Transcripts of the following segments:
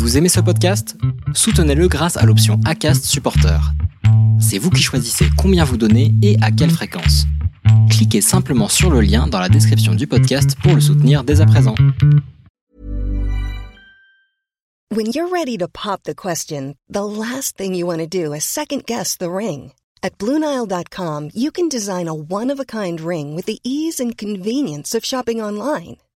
Vous aimez ce podcast? Soutenez-le grâce à l'option ACAST Supporter. C'est vous qui choisissez combien vous donnez et à quelle fréquence. Cliquez simplement sur le lien dans la description du podcast pour le soutenir dès à présent. When you're ready to pop the question, the last thing you want to do is second guess the ring. At Bluenile.com, you can design a one-of-a-kind ring with the ease and convenience of shopping online.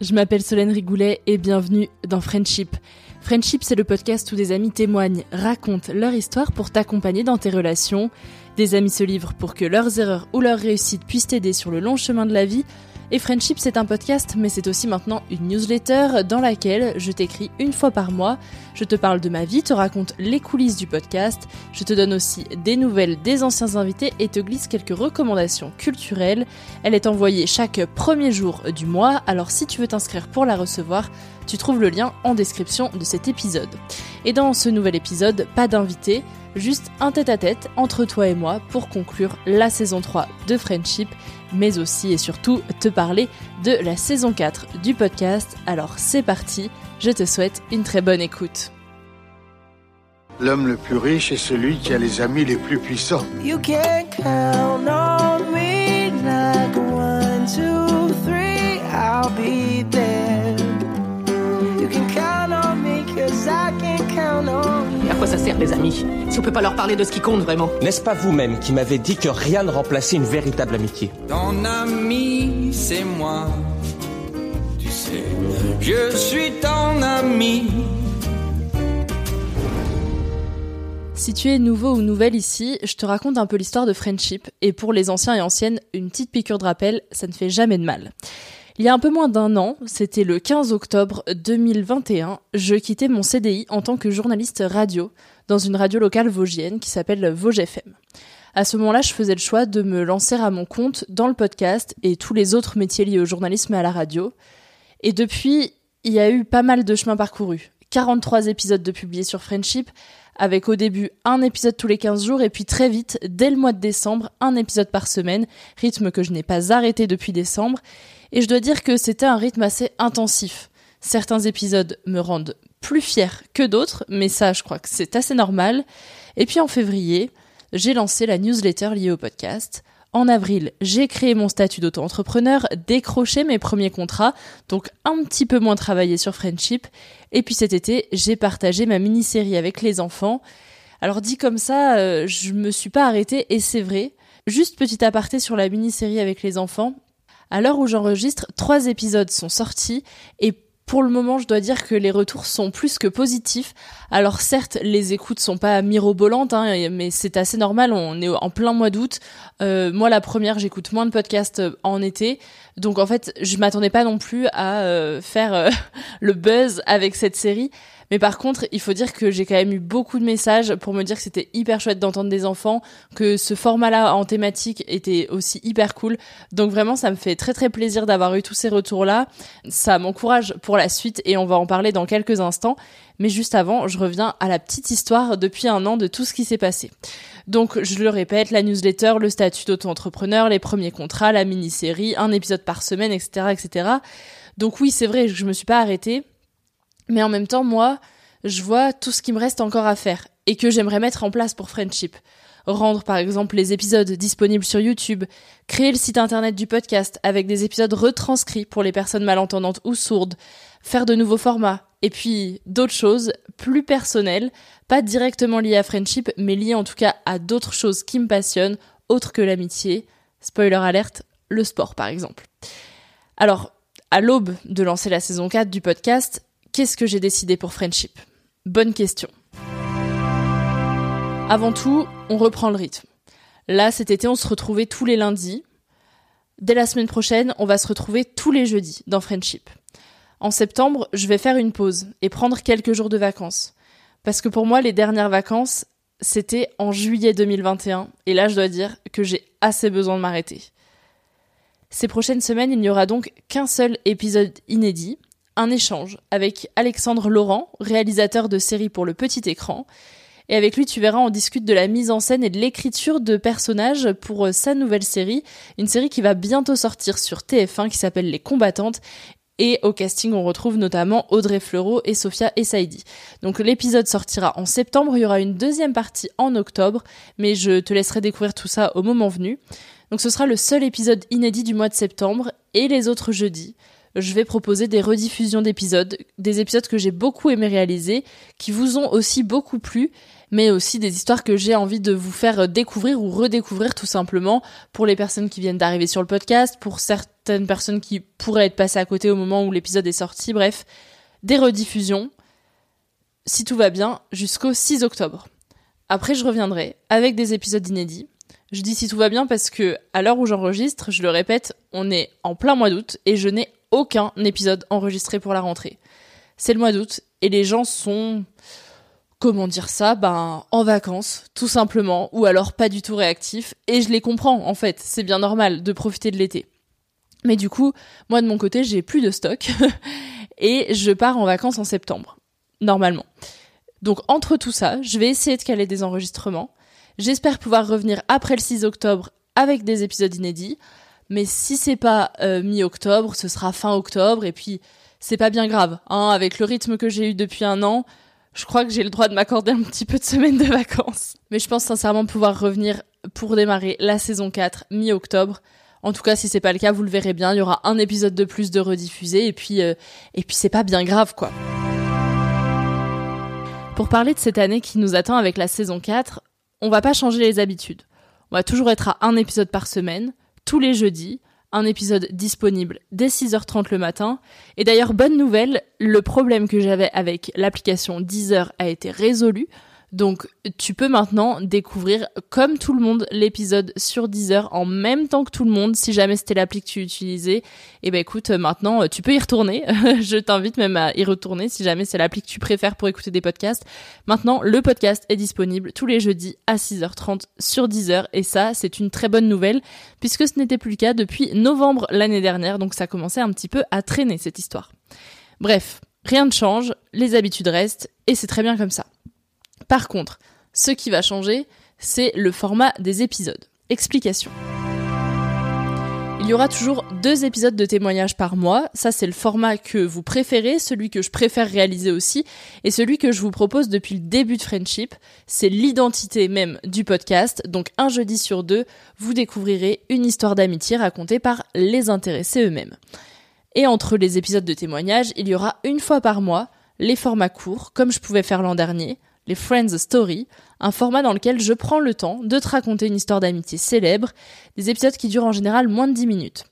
je m'appelle Solène Rigoulet et bienvenue dans Friendship. Friendship, c'est le podcast où des amis témoignent, racontent leur histoire pour t'accompagner dans tes relations. Des amis se livrent pour que leurs erreurs ou leurs réussites puissent t'aider sur le long chemin de la vie et Friendship, c'est un podcast, mais c'est aussi maintenant une newsletter dans laquelle je t'écris une fois par mois. Je te parle de ma vie, te raconte les coulisses du podcast, je te donne aussi des nouvelles des anciens invités et te glisse quelques recommandations culturelles. Elle est envoyée chaque premier jour du mois, alors si tu veux t'inscrire pour la recevoir, tu trouves le lien en description de cet épisode. Et dans ce nouvel épisode, pas d'invité, juste un tête-à-tête entre toi et moi pour conclure la saison 3 de Friendship mais aussi et surtout te parler de la saison 4 du podcast. Alors c'est parti, je te souhaite une très bonne écoute. L'homme le plus riche est celui qui a les amis les plus puissants. You can count on quoi ça sert les amis Si on peut pas leur parler de ce qui compte vraiment? N'est-ce pas vous-même qui m'avez dit que rien ne remplaçait une véritable amitié? Ton ami, c'est moi. Tu sais, je suis ton ami. Si tu es nouveau ou nouvelle ici, je te raconte un peu l'histoire de Friendship, et pour les anciens et anciennes, une petite piqûre de rappel, ça ne fait jamais de mal. Il y a un peu moins d'un an, c'était le 15 octobre 2021, je quittais mon CDI en tant que journaliste radio dans une radio locale vosgienne qui s'appelle Vosges FM. À ce moment-là, je faisais le choix de me lancer à mon compte dans le podcast et tous les autres métiers liés au journalisme et à la radio. Et depuis, il y a eu pas mal de chemins parcourus. 43 épisodes de publiés sur Friendship, avec au début un épisode tous les 15 jours et puis très vite, dès le mois de décembre, un épisode par semaine, rythme que je n'ai pas arrêté depuis décembre. Et je dois dire que c'était un rythme assez intensif. Certains épisodes me rendent plus fière que d'autres, mais ça, je crois que c'est assez normal. Et puis en février, j'ai lancé la newsletter liée au podcast. En avril, j'ai créé mon statut d'auto-entrepreneur, décroché mes premiers contrats, donc un petit peu moins travaillé sur Friendship. Et puis cet été, j'ai partagé ma mini-série avec les enfants. Alors dit comme ça, euh, je me suis pas arrêtée et c'est vrai. Juste petit aparté sur la mini-série avec les enfants. À l'heure où j'enregistre, trois épisodes sont sortis et pour le moment, je dois dire que les retours sont plus que positifs. Alors certes, les écoutes sont pas mirobolantes, hein, mais c'est assez normal. On est en plein mois d'août. Euh, moi, la première, j'écoute moins de podcasts euh, en été, donc en fait, je m'attendais pas non plus à euh, faire le buzz avec cette série. Mais par contre, il faut dire que j'ai quand même eu beaucoup de messages pour me dire que c'était hyper chouette d'entendre des enfants, que ce format-là en thématique était aussi hyper cool. Donc vraiment, ça me fait très très plaisir d'avoir eu tous ces retours-là. Ça m'encourage pour la suite et on va en parler dans quelques instants. Mais juste avant, je reviens à la petite histoire depuis un an de tout ce qui s'est passé. Donc, je le répète, la newsletter, le statut d'auto-entrepreneur, les premiers contrats, la mini-série, un épisode par semaine, etc., etc. Donc oui, c'est vrai, je me suis pas arrêtée. Mais en même temps, moi, je vois tout ce qui me reste encore à faire et que j'aimerais mettre en place pour Friendship. Rendre par exemple les épisodes disponibles sur YouTube, créer le site internet du podcast avec des épisodes retranscrits pour les personnes malentendantes ou sourdes, faire de nouveaux formats, et puis d'autres choses plus personnelles, pas directement liées à Friendship, mais liées en tout cas à d'autres choses qui me passionnent, autres que l'amitié. Spoiler alerte, le sport par exemple. Alors, à l'aube de lancer la saison 4 du podcast, Qu'est-ce que j'ai décidé pour Friendship? Bonne question. Avant tout, on reprend le rythme. Là, cet été, on se retrouvait tous les lundis. Dès la semaine prochaine, on va se retrouver tous les jeudis dans Friendship. En septembre, je vais faire une pause et prendre quelques jours de vacances. Parce que pour moi, les dernières vacances, c'était en juillet 2021. Et là, je dois dire que j'ai assez besoin de m'arrêter. Ces prochaines semaines, il n'y aura donc qu'un seul épisode inédit, un échange avec Alexandre Laurent, réalisateur de séries pour le petit écran. Et avec lui, tu verras, on discute de la mise en scène et de l'écriture de personnages pour euh, sa nouvelle série, une série qui va bientôt sortir sur TF1 qui s'appelle Les Combattantes. Et au casting, on retrouve notamment Audrey Fleurot et Sophia Essaidi. Donc l'épisode sortira en septembre, il y aura une deuxième partie en octobre, mais je te laisserai découvrir tout ça au moment venu. Donc ce sera le seul épisode inédit du mois de septembre et les autres jeudis je vais proposer des rediffusions d'épisodes, des épisodes que j'ai beaucoup aimé réaliser, qui vous ont aussi beaucoup plu, mais aussi des histoires que j'ai envie de vous faire découvrir ou redécouvrir tout simplement pour les personnes qui viennent d'arriver sur le podcast, pour certaines personnes qui pourraient être passées à côté au moment où l'épisode est sorti, bref, des rediffusions, si tout va bien, jusqu'au 6 octobre. Après, je reviendrai avec des épisodes inédits. Je dis si tout va bien parce que, à l'heure où j'enregistre, je le répète, on est en plein mois d'août et je n'ai aucun épisode enregistré pour la rentrée. C'est le mois d'août et les gens sont comment dire ça ben en vacances tout simplement ou alors pas du tout réactifs et je les comprends en fait, c'est bien normal de profiter de l'été. Mais du coup, moi de mon côté, j'ai plus de stock et je pars en vacances en septembre normalement. Donc entre tout ça, je vais essayer de caler des enregistrements. J'espère pouvoir revenir après le 6 octobre avec des épisodes inédits. Mais si c'est pas euh, mi-octobre, ce sera fin octobre et puis c'est pas bien grave. Hein, avec le rythme que j'ai eu depuis un an, je crois que j'ai le droit de m'accorder un petit peu de semaine de vacances. Mais je pense sincèrement pouvoir revenir pour démarrer la saison 4 mi-octobre. En tout cas, si c'est pas le cas, vous le verrez bien, il y aura un épisode de plus de rediffusé et puis euh, et puis c'est pas bien grave quoi. Pour parler de cette année qui nous attend avec la saison 4, on va pas changer les habitudes. On va toujours être à un épisode par semaine tous les jeudis, un épisode disponible dès 6h30 le matin. Et d'ailleurs, bonne nouvelle, le problème que j'avais avec l'application Deezer a été résolu. Donc tu peux maintenant découvrir comme tout le monde l'épisode sur Deezer en même temps que tout le monde si jamais c'était l'appli que tu utilisais. Et eh ben écoute, maintenant tu peux y retourner. Je t'invite même à y retourner si jamais c'est l'appli que tu préfères pour écouter des podcasts. Maintenant, le podcast est disponible tous les jeudis à 6h30 sur Deezer et ça, c'est une très bonne nouvelle puisque ce n'était plus le cas depuis novembre l'année dernière. Donc ça commençait un petit peu à traîner cette histoire. Bref, rien ne change, les habitudes restent et c'est très bien comme ça. Par contre, ce qui va changer, c'est le format des épisodes. Explication. Il y aura toujours deux épisodes de témoignages par mois. Ça, c'est le format que vous préférez, celui que je préfère réaliser aussi, et celui que je vous propose depuis le début de Friendship. C'est l'identité même du podcast. Donc, un jeudi sur deux, vous découvrirez une histoire d'amitié racontée par les intéressés eux-mêmes. Et entre les épisodes de témoignages, il y aura une fois par mois les formats courts, comme je pouvais faire l'an dernier, les Friends Story, un format dans lequel je prends le temps de te raconter une histoire d'amitié célèbre, des épisodes qui durent en général moins de 10 minutes.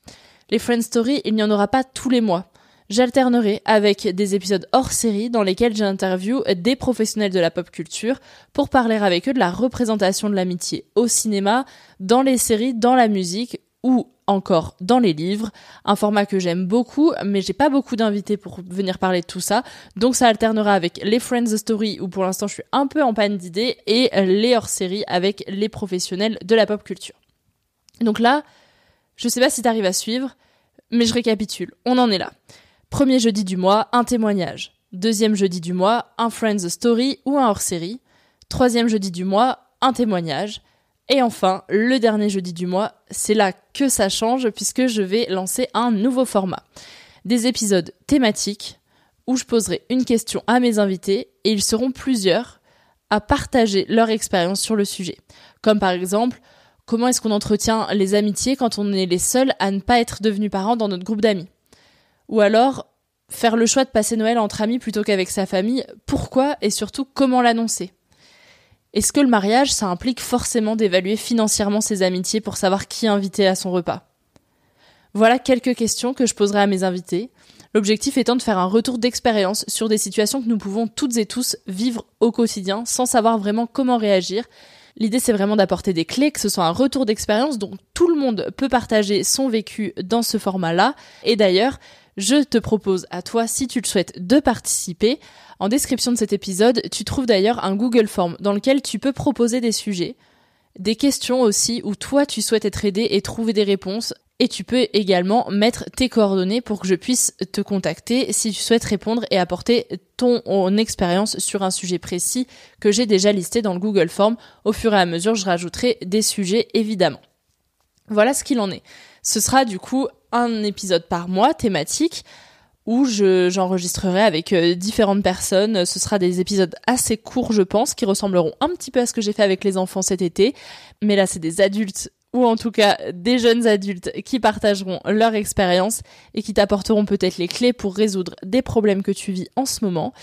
Les Friends Story, il n'y en aura pas tous les mois. J'alternerai avec des épisodes hors série dans lesquels j'interviewe des professionnels de la pop culture pour parler avec eux de la représentation de l'amitié au cinéma, dans les séries, dans la musique ou encore dans les livres, un format que j'aime beaucoup, mais j'ai pas beaucoup d'invités pour venir parler de tout ça, donc ça alternera avec les Friends Story où pour l'instant je suis un peu en panne d'idées et les hors-séries avec les professionnels de la pop culture. Donc là, je sais pas si t'arrives à suivre, mais je récapitule. On en est là. Premier jeudi du mois, un témoignage. Deuxième jeudi du mois, un Friends Story ou un hors-série. Troisième jeudi du mois, un témoignage. Et enfin, le dernier jeudi du mois, c'est là que ça change puisque je vais lancer un nouveau format. Des épisodes thématiques où je poserai une question à mes invités et ils seront plusieurs à partager leur expérience sur le sujet. Comme par exemple, comment est-ce qu'on entretient les amitiés quand on est les seuls à ne pas être devenus parents dans notre groupe d'amis? Ou alors, faire le choix de passer Noël entre amis plutôt qu'avec sa famille, pourquoi et surtout comment l'annoncer? Est-ce que le mariage, ça implique forcément d'évaluer financièrement ses amitiés pour savoir qui inviter à son repas? Voilà quelques questions que je poserai à mes invités. L'objectif étant de faire un retour d'expérience sur des situations que nous pouvons toutes et tous vivre au quotidien sans savoir vraiment comment réagir. L'idée c'est vraiment d'apporter des clés, que ce soit un retour d'expérience dont tout le monde peut partager son vécu dans ce format-là. Et d'ailleurs, je te propose à toi, si tu le souhaites, de participer. En description de cet épisode, tu trouves d'ailleurs un Google Form dans lequel tu peux proposer des sujets, des questions aussi où toi tu souhaites être aidé et trouver des réponses. Et tu peux également mettre tes coordonnées pour que je puisse te contacter si tu souhaites répondre et apporter ton expérience sur un sujet précis que j'ai déjà listé dans le Google Form. Au fur et à mesure, je rajouterai des sujets évidemment. Voilà ce qu'il en est. Ce sera du coup un épisode par mois thématique où j'enregistrerai avec euh, différentes personnes. Ce sera des épisodes assez courts, je pense, qui ressembleront un petit peu à ce que j'ai fait avec les enfants cet été. Mais là, c'est des adultes ou en tout cas des jeunes adultes qui partageront leur expérience et qui t'apporteront peut-être les clés pour résoudre des problèmes que tu vis en ce moment.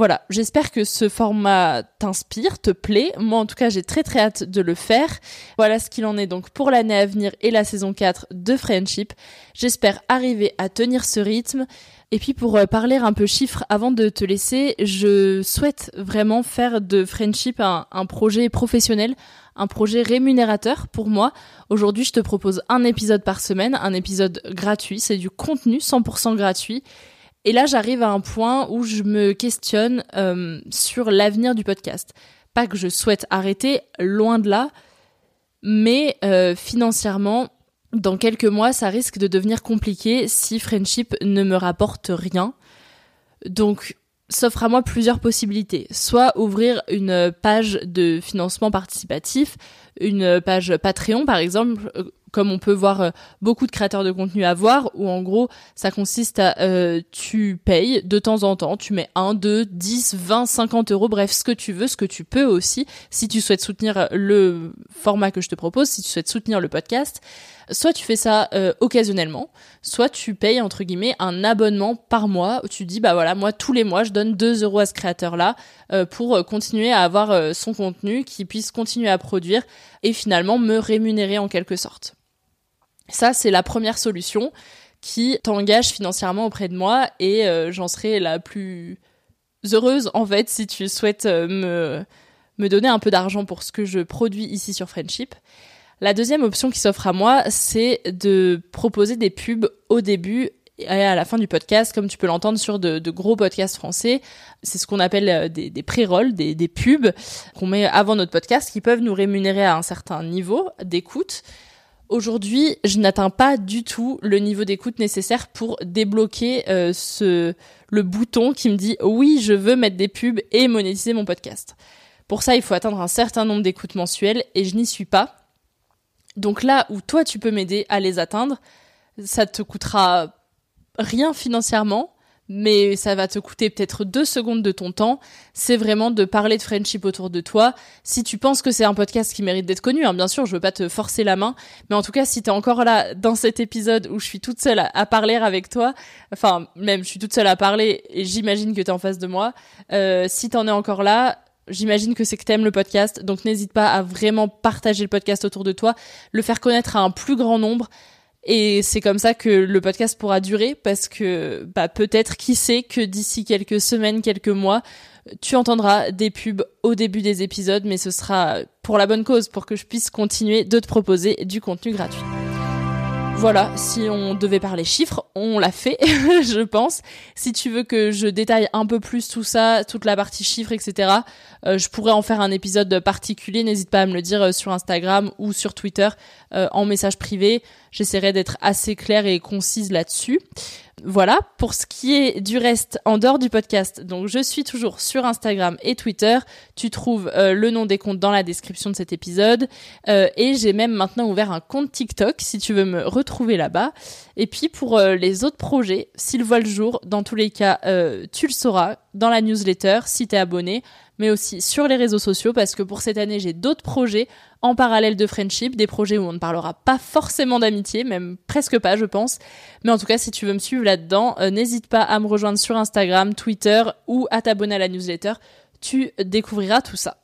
Voilà, j'espère que ce format t'inspire, te plaît. Moi, en tout cas, j'ai très très hâte de le faire. Voilà ce qu'il en est donc pour l'année à venir et la saison 4 de Friendship. J'espère arriver à tenir ce rythme. Et puis pour euh, parler un peu chiffres avant de te laisser, je souhaite vraiment faire de Friendship un, un projet professionnel, un projet rémunérateur pour moi. Aujourd'hui, je te propose un épisode par semaine, un épisode gratuit, c'est du contenu 100% gratuit. Et là, j'arrive à un point où je me questionne euh, sur l'avenir du podcast. Pas que je souhaite arrêter, loin de là, mais euh, financièrement, dans quelques mois, ça risque de devenir compliqué si Friendship ne me rapporte rien. Donc, s'offre à moi plusieurs possibilités. Soit ouvrir une page de financement participatif, une page Patreon par exemple, euh, comme on peut voir euh, beaucoup de créateurs de contenu avoir, où en gros ça consiste à euh, tu payes de temps en temps, tu mets 1, 2, 10, 20, 50 euros, bref ce que tu veux, ce que tu peux aussi, si tu souhaites soutenir le format que je te propose, si tu souhaites soutenir le podcast, soit tu fais ça euh, occasionnellement, soit tu payes entre guillemets un abonnement par mois, où tu dis bah voilà moi tous les mois je donne 2 euros à ce créateur là pour continuer à avoir son contenu, qui puisse continuer à produire et finalement me rémunérer en quelque sorte. Ça, c'est la première solution qui t'engage financièrement auprès de moi et euh, j'en serai la plus heureuse en fait si tu souhaites euh, me, donner un peu d'argent pour ce que je produis ici sur Friendship. La deuxième option qui s'offre à moi, c'est de proposer des pubs au début et à la fin du podcast, comme tu peux l'entendre sur de, gros podcasts français. C'est ce qu'on appelle euh, des, des pré-rolls, des, des pubs qu'on met avant notre podcast qui peuvent nous rémunérer à un certain niveau d'écoute. Aujourd'hui, je n'atteins pas du tout le niveau d'écoute nécessaire pour débloquer euh, ce le bouton qui me dit oui, je veux mettre des pubs et monétiser mon podcast. Pour ça, il faut atteindre un certain nombre d'écoutes mensuelles et je n'y suis pas. Donc là où toi tu peux m'aider à les atteindre, ça te coûtera rien financièrement, mais ça va te coûter peut-être deux secondes de ton temps. C'est vraiment de parler de friendship autour de toi. Si tu penses que c'est un podcast qui mérite d'être connu, hein, bien sûr, je veux pas te forcer la main, mais en tout cas, si t'es encore là dans cet épisode où je suis toute seule à, parler avec toi, enfin même je suis toute seule à parler et j'imagine que t'es en face de moi. Euh, si t'en es encore là, J'imagine que c'est que t'aimes le podcast, donc n'hésite pas à vraiment partager le podcast autour de toi, le faire connaître à un plus grand nombre. Et c'est comme ça que le podcast pourra durer parce que bah, peut-être qui sait que d'ici quelques semaines, quelques mois, tu entendras des pubs au début des épisodes, mais ce sera pour la bonne cause, pour que je puisse continuer de te proposer du contenu gratuit. Voilà, si on devait parler chiffres, on l'a fait, je pense. Si tu veux que je détaille un peu plus tout ça, toute la partie chiffres, etc., euh, je pourrais en faire un épisode particulier. N'hésite pas à me le dire euh, sur Instagram ou sur Twitter euh, en message privé. J'essaierai d'être assez claire et concise là-dessus. Voilà, pour ce qui est du reste en dehors du podcast, donc je suis toujours sur Instagram et Twitter. Tu trouves euh, le nom des comptes dans la description de cet épisode. Euh, et j'ai même maintenant ouvert un compte TikTok si tu veux me retrouver là-bas. Et puis pour euh, les autres projets, s'ils voient le jour, dans tous les cas, tu le sauras dans la newsletter si t'es abonné, mais aussi sur les réseaux sociaux parce que pour cette année j'ai d'autres projets en parallèle de Friendship, des projets où on ne parlera pas forcément d'amitié, même presque pas, je pense. Mais en tout cas, si tu veux me suivre là-dedans, euh, n'hésite pas à me rejoindre sur Instagram, Twitter ou à t'abonner à la newsletter. Tu découvriras tout ça.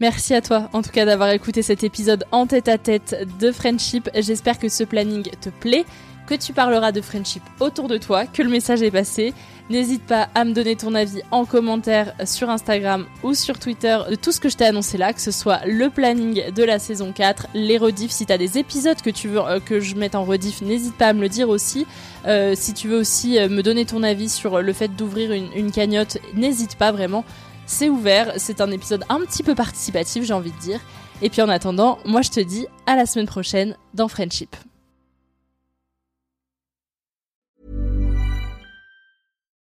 Merci à toi, en tout cas, d'avoir écouté cet épisode en tête à tête de Friendship. J'espère que ce planning te plaît, que tu parleras de Friendship autour de toi, que le message est passé N'hésite pas à me donner ton avis en commentaire sur Instagram ou sur Twitter de tout ce que je t'ai annoncé là, que ce soit le planning de la saison 4, les rediffs, si t'as des épisodes que tu veux euh, que je mette en rediff, n'hésite pas à me le dire aussi. Euh, si tu veux aussi euh, me donner ton avis sur le fait d'ouvrir une, une cagnotte, n'hésite pas vraiment. C'est ouvert, c'est un épisode un petit peu participatif, j'ai envie de dire. Et puis en attendant, moi je te dis à la semaine prochaine dans Friendship.